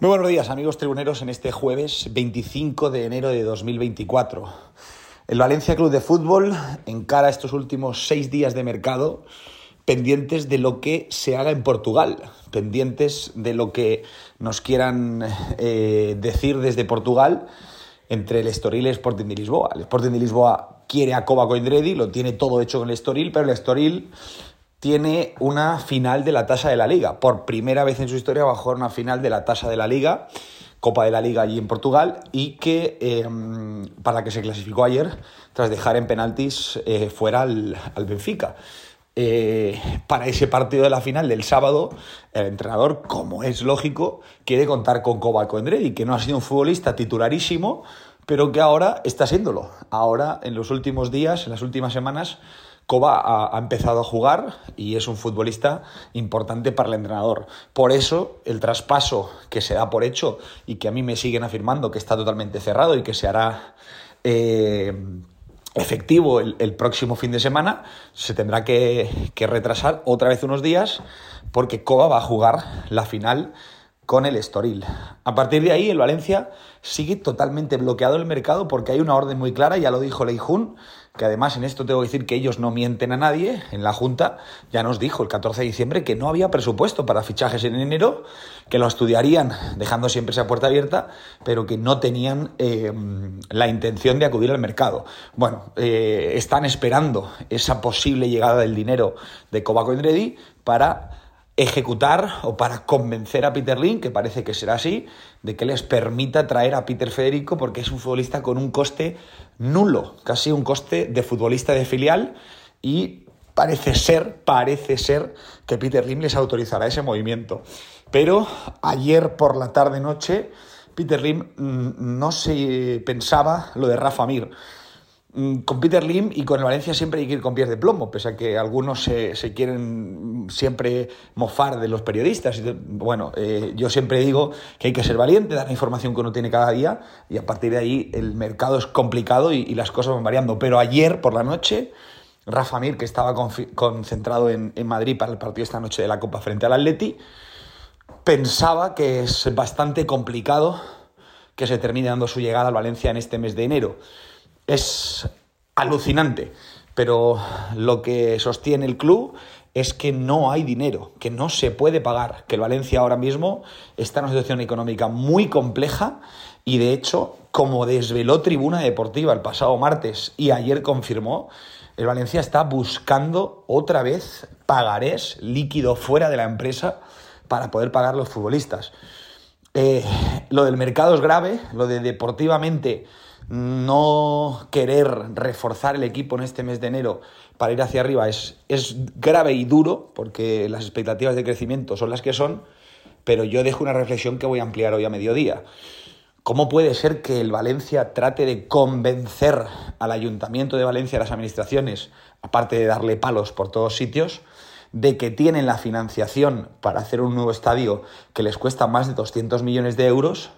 Muy buenos días amigos tribuneros en este jueves 25 de enero de 2024. El Valencia Club de Fútbol encara estos últimos seis días de mercado pendientes de lo que se haga en Portugal, pendientes de lo que nos quieran eh, decir desde Portugal entre el Estoril y el Sporting de Lisboa. El Sporting de Lisboa quiere a Kovac Coindredi, lo tiene todo hecho con el Estoril, pero el Estoril tiene una final de la tasa de la liga. Por primera vez en su historia bajó una final de la tasa de la liga, Copa de la Liga allí en Portugal, y que em, para que se clasificó ayer, tras dejar en penaltis eh, fuera al, Benfica. Eh, para ese partido de la final del sábado, el entrenador, como es lógico, quiere contar con Kovac Endredi, que no ha sido un futbolista titularísimo, pero que ahora está siéndolo. Ahora, en los últimos días, en las últimas semanas, Koba ha, empezado a jugar y es un futbolista importante para el entrenador. Por eso el traspaso que se da por hecho y que a mí me siguen afirmando que está totalmente cerrado y que se hará eh, efectivo el, próximo fin de semana, se tendrá que, que retrasar otra vez unos días porque Koba va a jugar la final con el Estoril. A partir de ahí, el Valencia sigue totalmente bloqueado el mercado porque hay una orden muy clara, ya lo dijo Leijun, que además en esto tengo que decir que ellos no mienten a nadie. En la Junta ya nos dijo el 14 de diciembre que no había presupuesto para fichajes en enero, que lo estudiarían dejando siempre esa puerta abierta, pero que no tenían eh, la intención de acudir al mercado. Bueno, eh, están esperando esa posible llegada del dinero de Cobaco Ready para ejecutar o para convencer a Peter Lin, que parece que será así, de que les permita traer a Peter Federico porque es un futbolista con un coste nulo, casi un coste de futbolista de filial y parece ser, parece ser que Peter Lim les autorizará ese movimiento. Pero ayer por la tarde noche Peter Lim mm, no se pensaba lo de Rafa Mir. Mm, con Peter Lim y con el Valencia siempre hay que ir con pies de plomo, pese a que algunos se, quieren siempre mofar de los periodistas. Bueno, eh, yo siempre digo que hay que ser valiente, dar la información que uno tiene cada día y a partir de ahí el mercado es complicado y, las cosas van variando. Pero ayer por la noche, Rafa Mir, que estaba concentrado en, en Madrid para el partido esta noche de la Copa frente al Atleti, pensaba que es bastante complicado que se termine dando su llegada al Valencia en este mes de enero es alucinante, pero lo que sostiene el club es que no hay dinero, que no se puede pagar, que el Valencia ahora mismo está en una situación económica muy compleja y de hecho, como desveló Tribuna Deportiva el pasado martes y ayer confirmó, el Valencia está buscando otra vez pagarés líquido fuera de la empresa para poder pagar los futbolistas. Eh, lo del mercado es grave, lo de deportivamente no querer reforzar el equipo en este mes de enero para ir hacia arriba es, es grave y duro, porque las expectativas de crecimiento son las que son, pero yo dejo una reflexión que voy a ampliar hoy a mediodía. ¿Cómo puede ser que el Valencia trate de convencer al Ayuntamiento de Valencia, a las administraciones, aparte de darle palos por todos sitios, de que tienen la financiación para hacer un nuevo estadio que les cuesta más de 200 millones de euros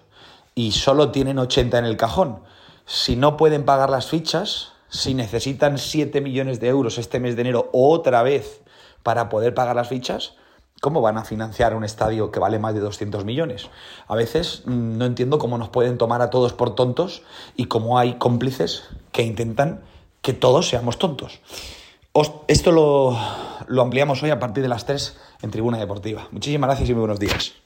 y solo tienen 80 en el cajón? Si no pueden pagar las fichas, si necesitan 7 millones de euros este mes de enero otra vez para poder pagar las fichas, ¿cómo van a financiar un estadio que vale más de 200 millones? A veces mm, no entiendo cómo nos pueden tomar a todos por tontos y cómo hay cómplices que intentan que todos seamos tontos. esto lo, lo ampliamos hoy a partir de las 3 en Tribuna Deportiva. Muchísimas gracias y muy buenos días.